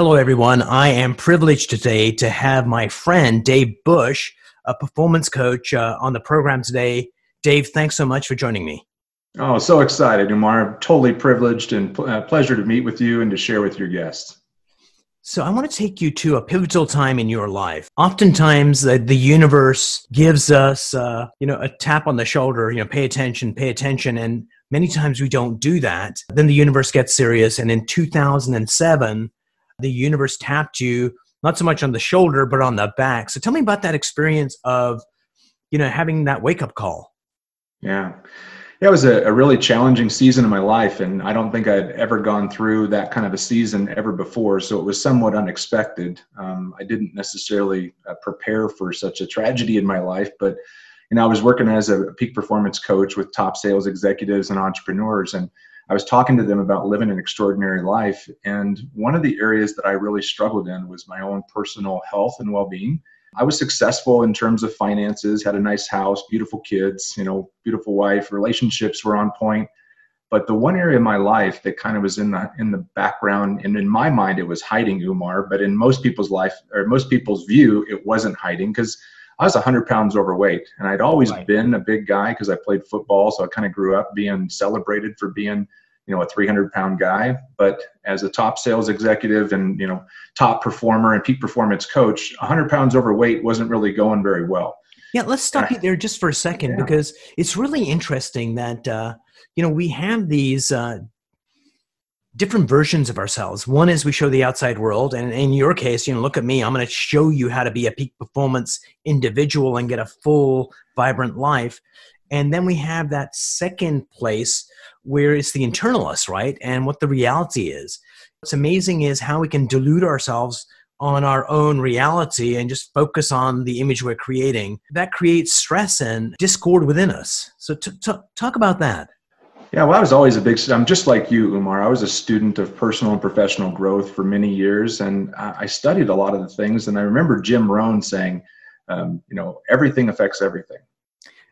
Hello, everyone. I am privileged today to have my friend Dave Bush, a performance coach, uh, on the program today. Dave, thanks so much for joining me. Oh, so excited, Umar. Totally privileged and pl- uh, pleasure to meet with you and to share with your guests. So, I want to take you to a pivotal time in your life. Oftentimes, uh, the universe gives us, uh, you know, a tap on the shoulder. You know, pay attention, pay attention, and many times we don't do that. Then the universe gets serious, and in 2007, the universe tapped you not so much on the shoulder but on the back so tell me about that experience of you know having that wake up call yeah yeah, it was a, a, really challenging season in my life, and I don't think I'd ever gone through that kind of a season ever before. So it was somewhat unexpected. Um, I didn't necessarily uh, prepare for such a tragedy in my life, but you know, I was working as a peak performance coach with top sales executives and entrepreneurs, and I was talking to them about living an extraordinary life. And one of the areas that I really struggled in was my own personal health and well being. I was successful in terms of finances, had a nice house, beautiful kids, you know, beautiful wife, relationships were on point. But the one area of my life that kind of was in the in the background, and in my mind it was hiding Umar, but in most people's life or most people's view, it wasn't hiding because I was 100 pounds overweight, and I'd always right. been a big guy because I played football. So I kind of grew up being celebrated for being you know a 300 pound guy but as a top sales executive and you know top performer and peak performance coach 100 pounds overweight wasn't really going very well yeah let's stop you there just for a second yeah. because it's really interesting that uh, you know we have these uh, different versions of ourselves one is we show the outside world and in your case you know look at me i'm going to show you how to be a peak performance individual and get a full vibrant life and then we have that second place where it's the internal us, right? And what the reality is. What's amazing is how we can delude ourselves on our own reality and just focus on the image we're creating. That creates stress and discord within us. So, t- t- talk about that. Yeah, well, I was always a big, I'm just like you, Umar. I was a student of personal and professional growth for many years, and I studied a lot of the things. And I remember Jim Rohn saying, um, you know, everything affects everything.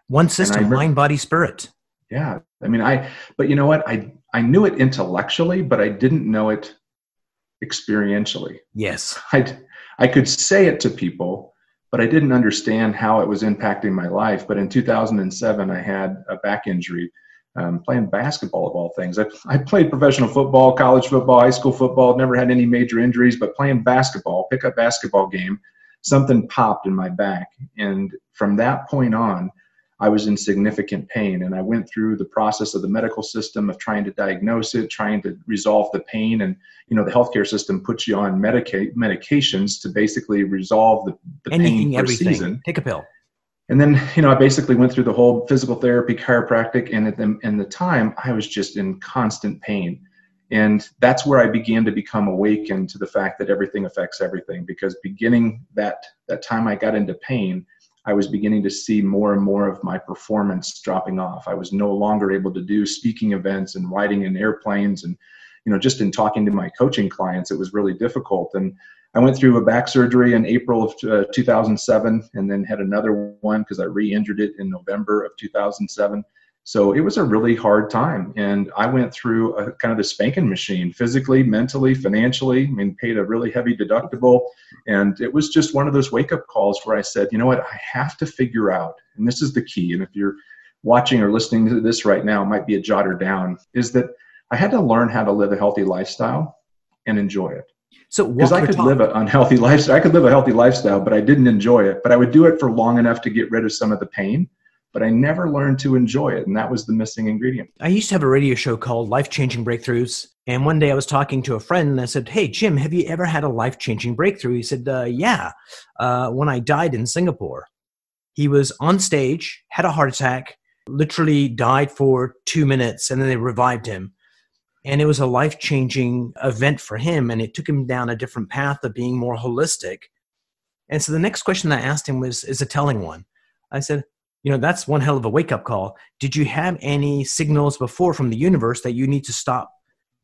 One system, remember, mind, body, spirit. Yeah. I mean, I, but you know what? I, I knew it intellectually, but I didn't know it experientially. Yes. I, I could say it to people, but I didn't understand how it was impacting my life. But in 2007, I had a back injury um, playing basketball of all things. I, I played professional football, college football, high school football, never had any major injuries, but playing basketball, pickup basketball game, something popped in my back. And from that point on, I was in significant pain. And I went through the process of the medical system of trying to diagnose it, trying to resolve the pain. And, you know, the healthcare system puts you on medica- medications to basically resolve the, the Anything, pain for everything. season. Take a pill. And then, you know, I basically went through the whole physical therapy, chiropractic, and at the, the time, I was just in constant pain. And that's where I began to become awakened to the fact that everything affects everything. Because beginning that that time I got into pain, I was beginning to see more and more of my performance dropping off. I was no longer able to do speaking events and riding in airplanes and you know just in talking to my coaching clients it was really difficult and I went through a back surgery in April of uh, 2007 and then had another one because I re-injured it in November of 2007 so it was a really hard time. And I went through a kind of the spanking machine physically, mentally, financially. I mean, paid a really heavy deductible. And it was just one of those wake up calls where I said, you know what, I have to figure out, and this is the key. And if you're watching or listening to this right now, it might be a jotter down, is that I had to learn how to live a healthy lifestyle and enjoy it. So because I could talk. live an unhealthy lifestyle, I could live a healthy lifestyle, but I didn't enjoy it. But I would do it for long enough to get rid of some of the pain but I never learned to enjoy it. And that was the missing ingredient. I used to have a radio show called Life Changing Breakthroughs. And one day I was talking to a friend and I said, Hey, Jim, have you ever had a life changing breakthrough? He said, uh, Yeah, uh, when I died in Singapore. He was on stage, had a heart attack, literally died for two minutes, and then they revived him. And it was a life changing event for him. And it took him down a different path of being more holistic. And so the next question I asked him was is a telling one. I said, you know, that's one hell of a wake up call. Did you have any signals before from the universe that you need to stop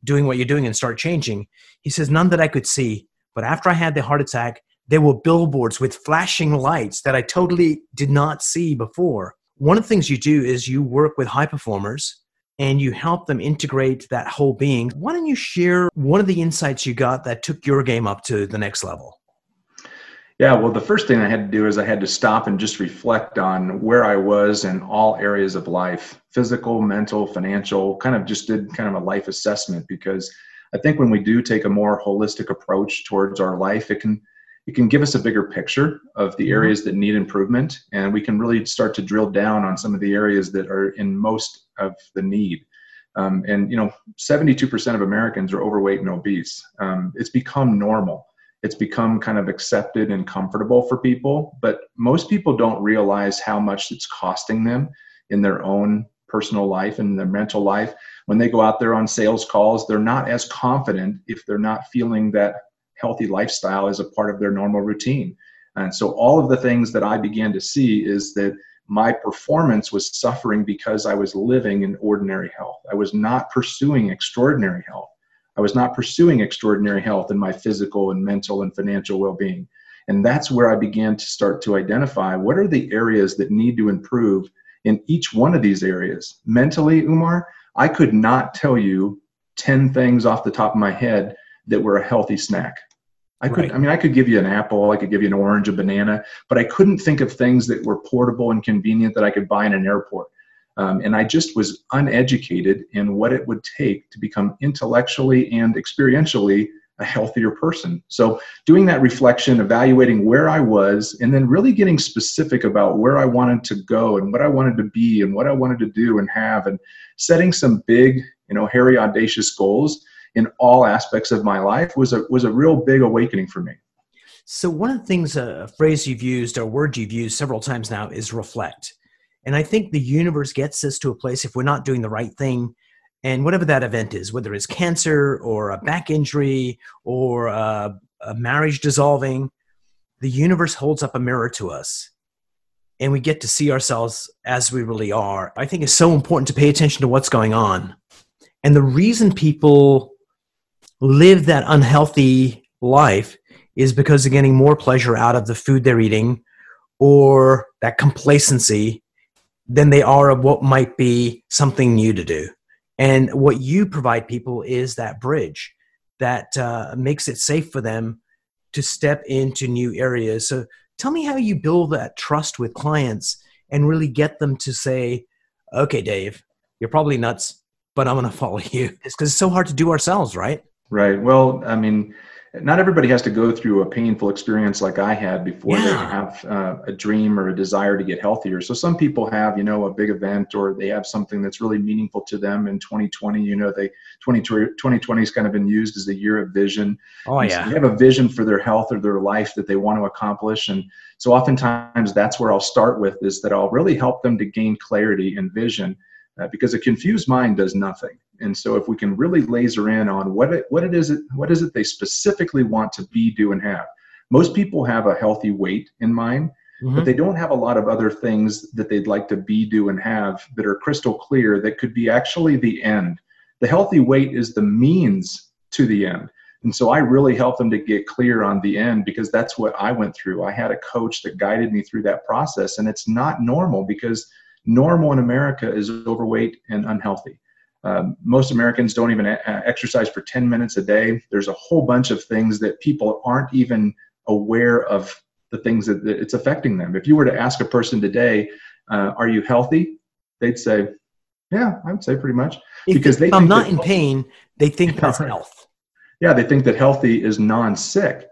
doing what you're doing and start changing? He says, none that I could see. But after I had the heart attack, there were billboards with flashing lights that I totally did not see before. One of the things you do is you work with high performers and you help them integrate that whole being. Why don't you share one of the insights you got that took your game up to the next level? Yeah, well, the first thing I had to do is I had to stop and just reflect on where I was in all areas of life physical, mental, financial, kind of just did kind of a life assessment because I think when we do take a more holistic approach towards our life, it can it can give us a bigger picture of the mm-hmm. areas that need improvement and we can really start to drill down on some of the areas that are in most of the need. Um, and you know 72% of americans are overweight and obese. Um, it's become normal. It's become kind of accepted and comfortable for people but most people don't realize how much it's costing them in their own personal life and their mental life. When they go out there on sales calls they're not as confident if they're not feeling that healthy lifestyle as a part of their normal routine. And so all of the things that I began to see is that my performance was suffering because I was living in ordinary health. I was not pursuing extraordinary health. I was not pursuing extraordinary health in my physical and mental and financial well being. And that's where I began to start to identify what are the areas that need to improve in each one of these areas. Mentally, Umar, I could not tell you 10 things off the top of my head that were a healthy snack. I could, right. I mean, I could give you an apple, I could give you an orange, a banana, but I couldn't think of things that were portable and convenient that I could buy in an airport. Um, and I just was uneducated in what it would take to become intellectually and experientially a healthier person. So, doing that reflection, evaluating where I was, and then really getting specific about where I wanted to go and what I wanted to be and what I wanted to do and have, and setting some big, you know, hairy, audacious goals in all aspects of my life was a was a real big awakening for me. So one of the things, a phrase you've used, or a word you've used several times now, is reflect. And I think the universe gets us to a place if we're not doing the right thing, and whatever that event is, whether it's cancer or a back injury or a, a marriage dissolving, the universe holds up a mirror to us and we get to see ourselves as we really are. I think it's so important to pay attention to what's going on. And the reason people live that unhealthy life is because they're getting more pleasure out of the food they're eating or that complacency than they are of what might be something new to do. And what you provide people is that bridge that uh, makes it safe for them to step into new areas. So tell me how you build that trust with clients and really get them to say, okay, Dave, you're probably nuts, but I'm going to follow you. It's because it's so hard to do ourselves, right? Right. Well, I mean, not everybody has to go through a painful experience like I had before yeah. they have uh, a dream or a desire to get healthier. So some people have, you know, a big event or they have something that's really meaningful to them in 2020. You know, they 2020 has kind of been used as a year of vision. Oh yeah. So they have a vision for their health or their life that they want to accomplish, and so oftentimes that's where I'll start with is that I'll really help them to gain clarity and vision uh, because a confused mind does nothing. And so if we can really laser in on what it, what it is it what is it they specifically want to be, do, and have. Most people have a healthy weight in mind, mm-hmm. but they don't have a lot of other things that they'd like to be, do, and have that are crystal clear that could be actually the end. The healthy weight is the means to the end. And so I really help them to get clear on the end because that's what I went through. I had a coach that guided me through that process, and it's not normal because normal in America is overweight and unhealthy. Um, most Americans don't even a- exercise for 10 minutes a day. There's a whole bunch of things that people aren't even aware of the things that, that it's affecting them. If you were to ask a person today, uh, "Are you healthy?" They'd say, "Yeah, I would say pretty much." If because they I'm not in pain, they think that's health. Yeah, they think that healthy is non-sick.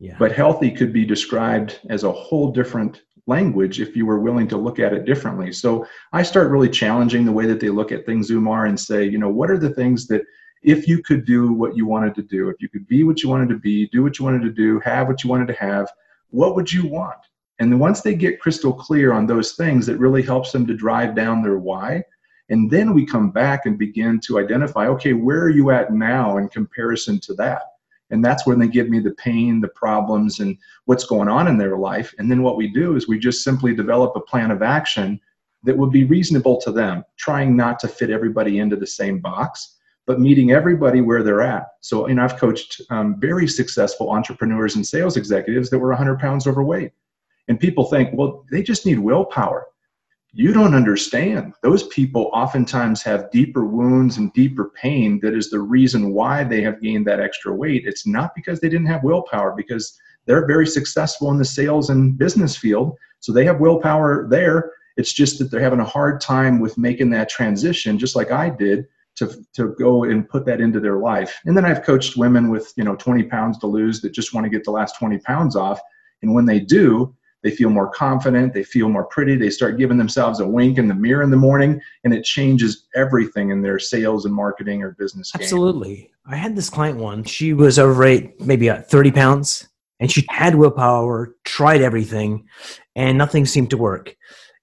Yeah. But healthy could be described as a whole different language if you were willing to look at it differently. So I start really challenging the way that they look at things, Umar, and say, you know, what are the things that if you could do what you wanted to do, if you could be what you wanted to be, do what you wanted to do, have what you wanted to have, what would you want? And then once they get crystal clear on those things, it really helps them to drive down their why. And then we come back and begin to identify okay, where are you at now in comparison to that? And that's when they give me the pain, the problems, and what's going on in their life. And then what we do is we just simply develop a plan of action that would be reasonable to them, trying not to fit everybody into the same box, but meeting everybody where they're at. So, you know, I've coached um, very successful entrepreneurs and sales executives that were 100 pounds overweight. And people think, well, they just need willpower you don't understand. Those people oftentimes have deeper wounds and deeper pain that is the reason why they have gained that extra weight. It's not because they didn't have willpower, because they're very successful in the sales and business field. So they have willpower there. It's just that they're having a hard time with making that transition, just like I did, to, to go and put that into their life. And then I've coached women with, you know, 20 pounds to lose that just want to get the last 20 pounds off. And when they do, they feel more confident, they feel more pretty, they start giving themselves a wink in the mirror in the morning, and it changes everything in their sales and marketing or business. Game. Absolutely. I had this client one, she was overweight, maybe 30 pounds, and she had willpower, tried everything, and nothing seemed to work.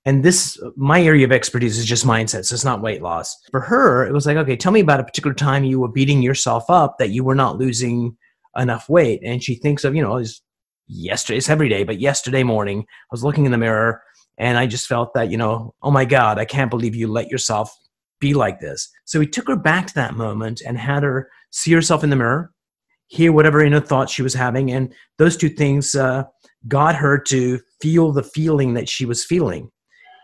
And this, my area of expertise is just mindset, so it's not weight loss. For her, it was like, okay, tell me about a particular time you were beating yourself up that you were not losing enough weight. And she thinks of, you know, yesterday, it's every day, but yesterday morning, I was looking in the mirror and I just felt that, you know, oh my God, I can't believe you let yourself be like this. So we took her back to that moment and had her see herself in the mirror, hear whatever inner thoughts she was having. And those two things uh, got her to feel the feeling that she was feeling.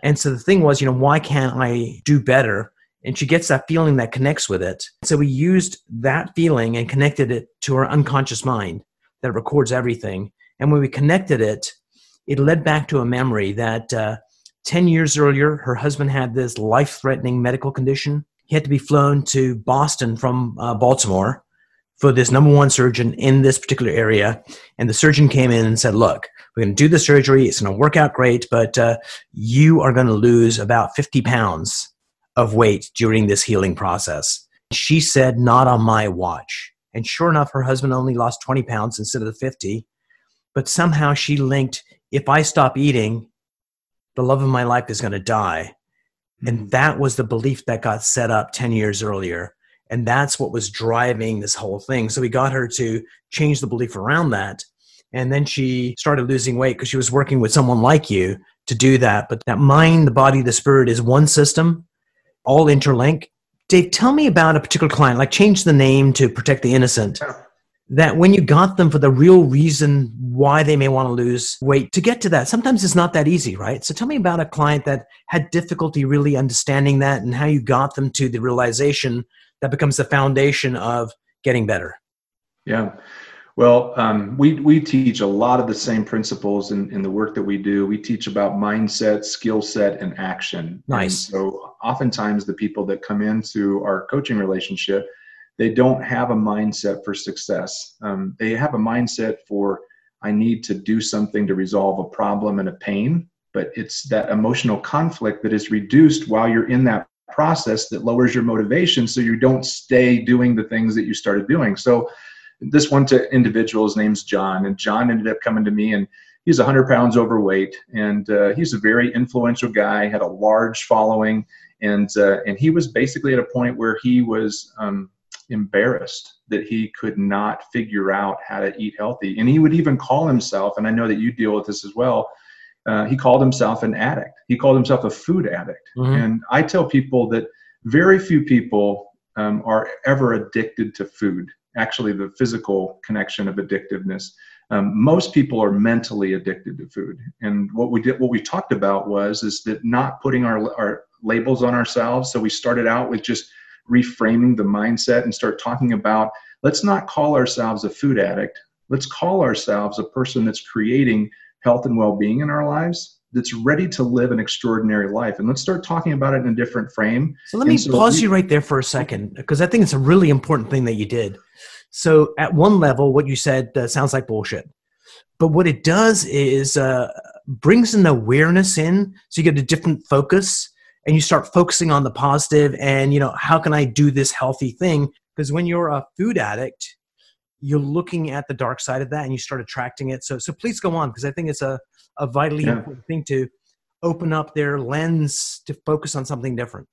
And so the thing was, you know, why can't I do better? And she gets that feeling that connects with it. So we used that feeling and connected it to her unconscious mind that records everything. And when we connected it, it led back to a memory that uh, 10 years earlier, her husband had this life threatening medical condition. He had to be flown to Boston from uh, Baltimore for this number one surgeon in this particular area. And the surgeon came in and said, Look, we're going to do the surgery. It's going to work out great, but uh, you are going to lose about 50 pounds of weight during this healing process. She said, Not on my watch. And sure enough, her husband only lost 20 pounds instead of the 50 but somehow she linked if I stop eating, the love of my life is going to die. And mm-hmm. that was the belief that got set up 10 years earlier. And that's what was driving this whole thing. So we got her to change the belief around that. And then she started losing weight because she was working with someone like you to do that. But that mind, the body, the spirit is one system, all interlink. Dave, tell me about a particular client, like change the name to protect the innocent that when you got them for the real reason why they may want to lose weight to get to that sometimes it's not that easy right? So tell me about a client that had difficulty really understanding that and how you got them to the realization that becomes the foundation of getting better. Yeah. Well um, we, we teach a lot of the same principles in, in the work that we do. We teach about mindset skill set and action. Nice. and so oftentimes the people that come into our coaching relationship they don't have a mindset for success. Um, they have a mindset for, I need to do something to resolve a problem and a pain, but it's that emotional conflict that is reduced while you're in that process that lowers your motivation so you don't stay doing the things that you started doing. So, this one to individual's name's John, and John ended up coming to me and he's 100 pounds overweight and uh, he's a very influential guy had a large following and uh, and he was basically at a point where he was um, embarrassed that he could not figure out how to eat healthy. And he would even call himself, and I know that you deal with this as well. Uh, he called himself an addict. He called himself a food addict. Mm-hmm. And I tell people that very few people um, are ever addicted to food. Actually, the physical connection of addictiveness. Um, most people are mentally addicted to food. And what we did, what we talked about was, is that not putting our, our labels on ourselves. So we started out with just reframing the mindset and start talking about let's not call ourselves a food addict. Let's call ourselves a person that's creating health and well being in our lives, that's ready to live an extraordinary life. And let's start talking about it in a different frame. So let me so pause we, you right there for a second, because I think it's a really important thing that you did. So, at one level, what you said uh, sounds like bullshit. But what it does is uh, brings an awareness in, so you get a different focus and you start focusing on the positive and you know how can i do this healthy thing because when you're a food addict you're looking at the dark side of that and you start attracting it so so please go on because i think it's a, a vitally yeah. important thing to open up their lens to focus on something different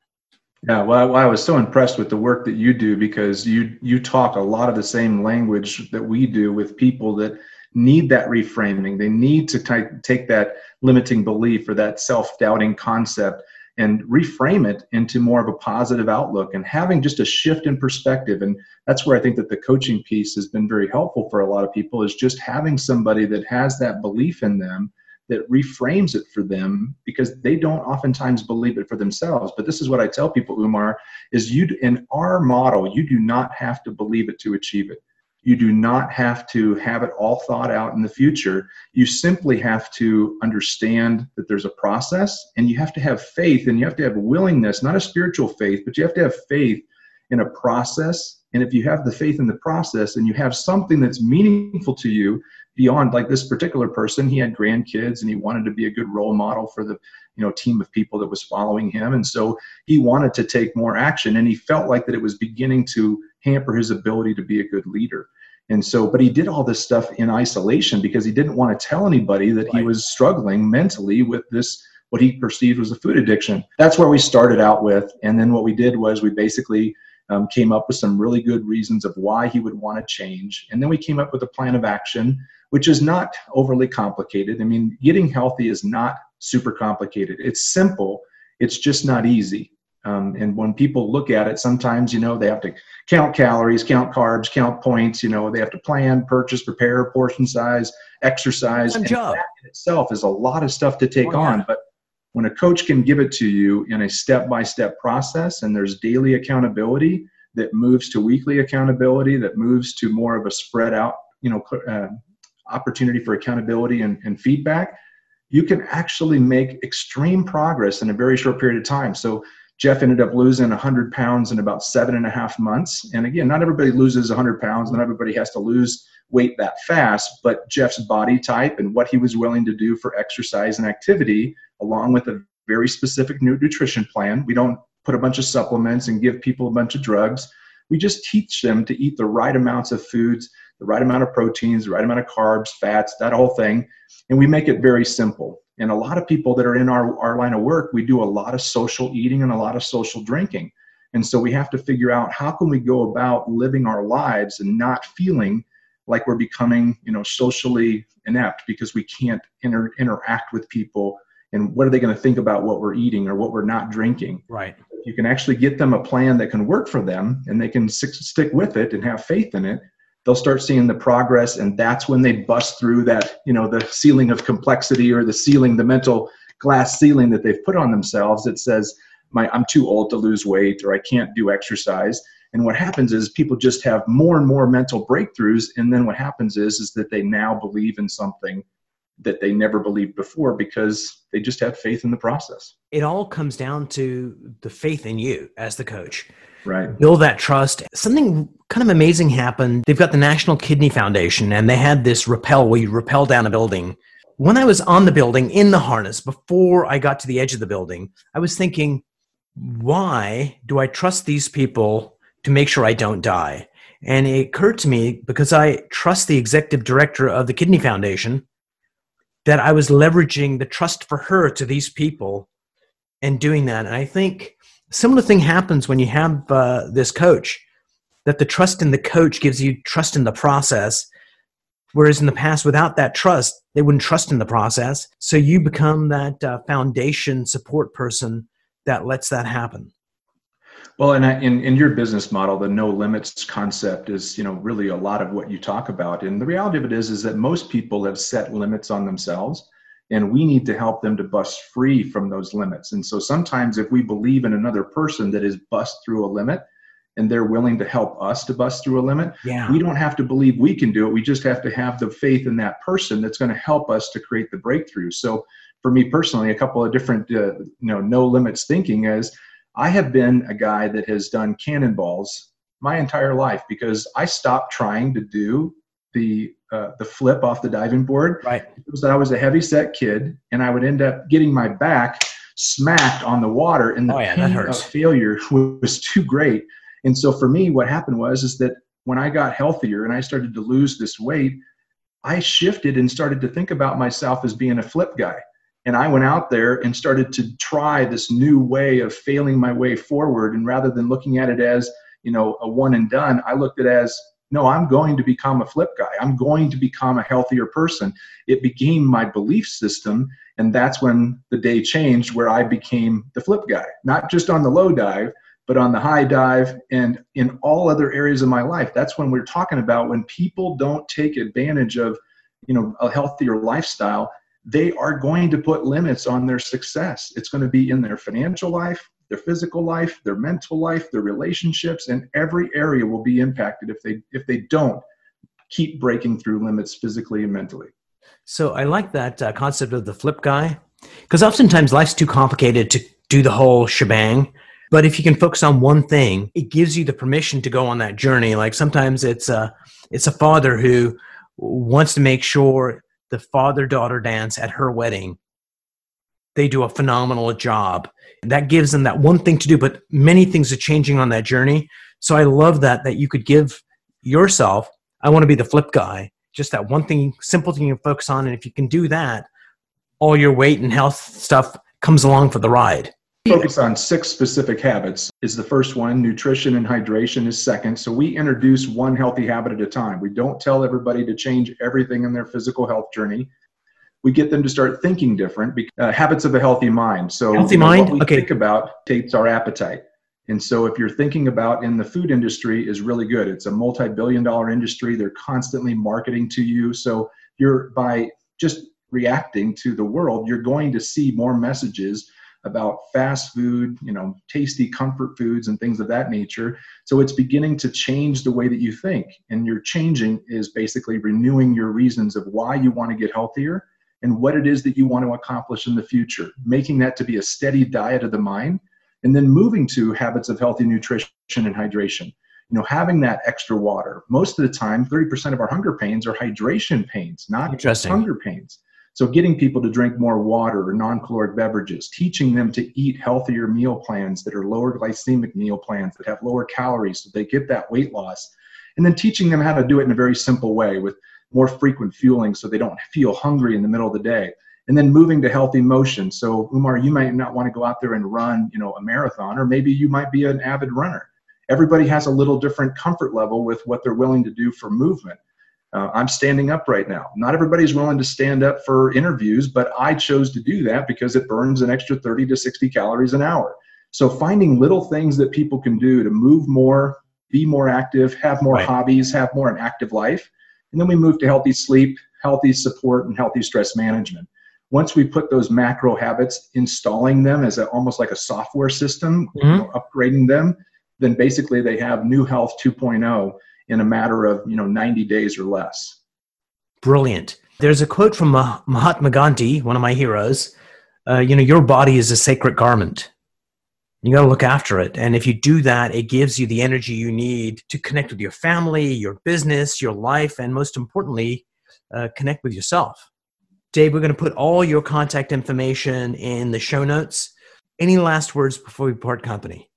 Yeah, well, I was so impressed with the work that you do because you you talk a lot of the same language that we do with people that need that reframing. They need to t- take that limiting belief or that self-doubting concept and reframe it into more of a positive outlook. And having just a shift in perspective and that's where i think that the coaching piece has been very helpful for a lot of people is just having somebody that has that belief in them that reframes it for them because they don't oftentimes believe it for themselves. But this is what i tell people umar is you in our model you do not have to believe it to achieve it you do not have to have it all thought out in the future. You simply have to understand that there's a process and you have to have faith and you have to have willingness, not a spiritual faith, but you have to have faith in a process. And if you have the faith in the process and you have something that's meaningful to you beyond like this particular person, he had grandkids and he wanted to be a good role model for the you know team of people that was following him and so he wanted to take more action and he felt like that it was beginning to hamper his ability to be a good leader and so but he did all this stuff in isolation because he didn't want to tell anybody that right. he was struggling mentally with this what he perceived was a food addiction that's where we started out with and then what we did was we basically um, came up with some really good reasons of why he would want to change and then we came up with a plan of action which is not overly complicated i mean getting healthy is not super complicated. It's simple, it's just not easy. Um, and when people look at it, sometimes, you know, they have to count calories, count carbs, count points, you know, they have to plan, purchase, prepare, portion size, exercise. And job. that in itself is a lot of stuff to take oh, yeah. on. But when a coach can give it to you in a step by step process and there's daily accountability that moves to weekly accountability, that moves to more of a spread out, you know, uh, opportunity for accountability and, and feedback, you can actually make extreme progress in a very short period of time. So Jeff ended up losing 100 pounds in about seven and a half months. And again, not everybody loses 100 pounds, not everybody has to lose weight that fast, but Jeff's body type and what he was willing to do for exercise and activity, along with a very specific nutrition plan. We don't put a bunch of supplements and give people a bunch of drugs. We just teach them to eat the right amounts of foods the right amount of proteins, the right amount of carbs, fats, that whole thing. And we make it very simple. And a lot of people that are in our, our line of work, we do a lot of social eating and a lot of social drinking. And so we have to figure out how can we go about living our lives and not feeling like we're becoming, you know, socially inept because we can't inter- interact with people. And what are they going to think about what we're eating or what we're not drinking? Right. You can actually get them a plan that can work for them and they can stick with it and have faith in it they'll start seeing the progress and that's when they bust through that you know the ceiling of complexity or the ceiling the mental glass ceiling that they've put on themselves that says my i'm too old to lose weight or i can't do exercise. And what happens is people just have more and more mental breakthroughs and then what happens is is that they now believe in something that they never believed before because they just have faith in the process. It all comes down to the faith in you as the coach right. Build that trust. Something kind of amazing happened. They've got the national kidney foundation and they had this rappel where you rappel down a building. When i was on the building in the harness before i got to the edge of the building i was thinking why do i trust these people to make sure i don't die? And it occurred to me because i trust the executive director of the kidney foundation that i was leveraging the trust for her to these people and doing that. And i think similar thing happens when you have uh, this coach that the trust in the coach gives you trust in the process. Whereas in the past without that trust they wouldn't trust in the process. So you become that uh, foundation support person that lets that happen. Well and in, in your business model the no limits concept is you know really a lot of what you talk about. And the reality of it is is that most people have set limits on themselves and we need to help them to bust free from those limits. And so sometimes if we believe in another person that is bust through a limit and they're willing to help us to bust through a limit yeah. we don't have to believe we can do it. We just have to have the faith in that person that's going to help us to create the breakthrough. So for me personally a couple of different uh, you know no limits thinking is i have been a guy that has done cannonballs my entire life because i stopped trying to do the uh, the flip off the diving board. Right. It was that I was a heavy set kid, and I would end up getting my back smacked on the water, and the oh, yeah, pain of failure was too great. And so for me, what happened was is that when I got healthier and I started to lose this weight, I shifted and started to think about myself as being a flip guy. And I went out there and started to try this new way of failing my way forward. And rather than looking at it as, you know, a one and done, I looked at it as, no, I'm going to become a flip guy. I'm going to become a healthier person. It became my belief system. And that's when the day changed where I became the flip guy, not just on the low dive, but on the high dive and in all other areas of my life. That's when we're talking about when people don't take advantage of, you know, a healthier lifestyle, they are going to put limits on their success. It's going to be in their financial life, their physical life, their mental life, their relationships, and every area will be impacted if they if they don't keep breaking through limits physically and mentally. So I like that uh, concept of the flip guy because oftentimes life's too complicated to do the whole shebang. But if you can focus on one thing, it gives you the permission to go on that journey. Like sometimes it's a it's a father who wants to make sure the father daughter dance at her wedding. They do a phenomenal job. That gives them that one thing to do, but many things are changing on that journey. So I love that that you could give yourself. I want to be the flip guy just that one thing, simple thing you focus on. And if you can do that, all your weight and health stuff comes along for the ride. Focus on six specific habits is the first one. Nutrition and hydration is second. So we introduce one healthy habit at a time. We don't tell everybody to change everything in their physical health journey. We get them to start thinking different. Uh, habits of a healthy mind. So healthy you know, mind. What we okay. think about takes our appetite. And so, if you're thinking about in the food industry, is really good. It's a multi-billion-dollar industry. They're constantly marketing to you. So, you're by just reacting to the world, you're going to see more messages about fast food, you know, tasty comfort foods and things of that nature. So it's beginning to change the way that you think. And your changing is basically renewing your reasons of why you want to get healthier and what it is that you want to accomplish in the future, making that to be a steady diet of the mind and then moving to habits of healthy nutrition and hydration. You know having that extra water. Most of the time 30% of our hunger pains are hydration pains not just hunger pains. So getting people to drink more water or non-caloric beverages teaching them to eat healthier meal plans that are lower glycemic meal plans that have lower calories so they get that weight loss and then teaching them how to do it in a very simple way with more frequent fueling so they don't feel hungry in the middle of the day and then moving to healthy motion. So Umar, you might not want to go out there and run, you know, a marathon, or maybe you might be an avid runner. Everybody has a little different comfort level with what they're willing to do for movement. Uh, I'm standing up right now. Not everybody's willing to stand up for interviews, but I chose to do that because it burns an extra 30 to 60 calories an hour. So finding little things that people can do to move more, be more active, have more right. hobbies, have more an active life. And then we move to healthy sleep, healthy support, and healthy stress management once we put those macro habits, installing them as a, almost like a software system, mm-hmm. you know, upgrading them, then basically they have new health 2.0 in a matter of you know 90 days or less. Brilliant. There's a quote from Mahatma Gandhi, one of my heroes. Uh, you know, your body is a sacred garment. You got to look after it. And if you do that, it gives you the energy you need to connect with your family, your business, your life, and most importantly, uh, connect with yourself. Dave, we're going to put all your contact information in the show notes. Any last words before we part company?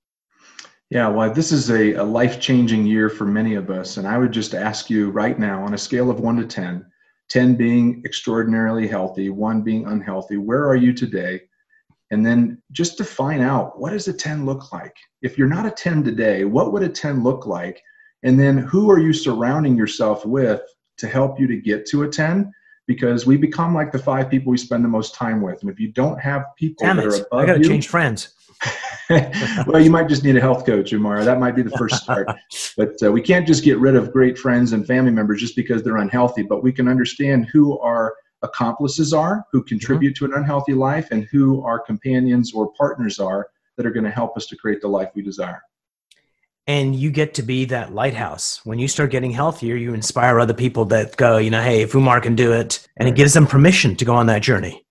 Yeah, well, this is a, a life changing year for many of us. And I would just ask you right now, on a scale of one to 10, 10 being extraordinarily healthy, one being unhealthy, where are you today? And then just to find out what does a 10 look like? If you're not a 10 today, what would a 10 look like? And then who are you surrounding yourself with to help you to get to a 10? because we become like the five people we spend the most time with. And if you don't have people Damn that it. are above you, I got to change friends. well, you might just need a health coach, Umar. That might be the first start. but uh, we can't just get rid of great friends and family members just because they're unhealthy. But we can understand who our accomplices are, who contribute mm-hmm. to an unhealthy life, and who our companions or partners are that are going to help us to create the life we desire and you get to be that lighthouse. When you start getting healthier, you inspire other people that go, you know, hey, if Umar can do it, and it gives them permission to go on that journey.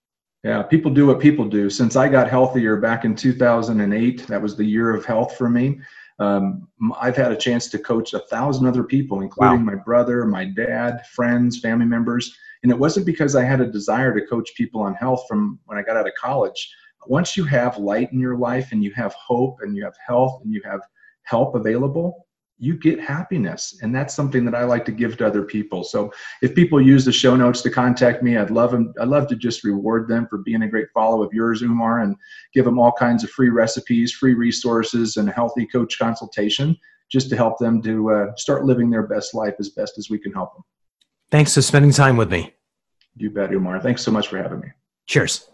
Yeah, people do what people do. Since I got healthier back in 2008, that was the year of health for me. Um, I've had a chance to coach a thousand other people, including wow. my brother, my dad, friends, family members. And it wasn't because I had a desire to coach people on health from when I got out of college. Once you have light in your life and you have hope and you have health and you have help available, you get happiness. And that's something that I like to give to other people. So if people use the show notes to contact me, I'd love them. I'd love to just reward them for being a great follow of yours, Umar, and give them all kinds of free recipes, free resources, and a healthy coach consultation just to help them to uh, start living their best life as best as we can help them. Thanks for spending time with me. You bet, Umar. Thanks so much for having me. Cheers.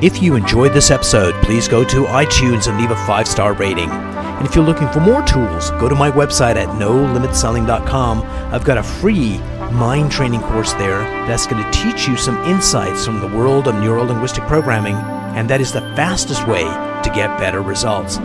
If you enjoyed this episode, please go to iTunes and leave a five star rating. And if you're looking for more tools, go to my website at nolimitselling.com. I've got a free mind training course there that's going to teach you some insights from the world of neuro linguistic programming, and that is the fastest way to get better results.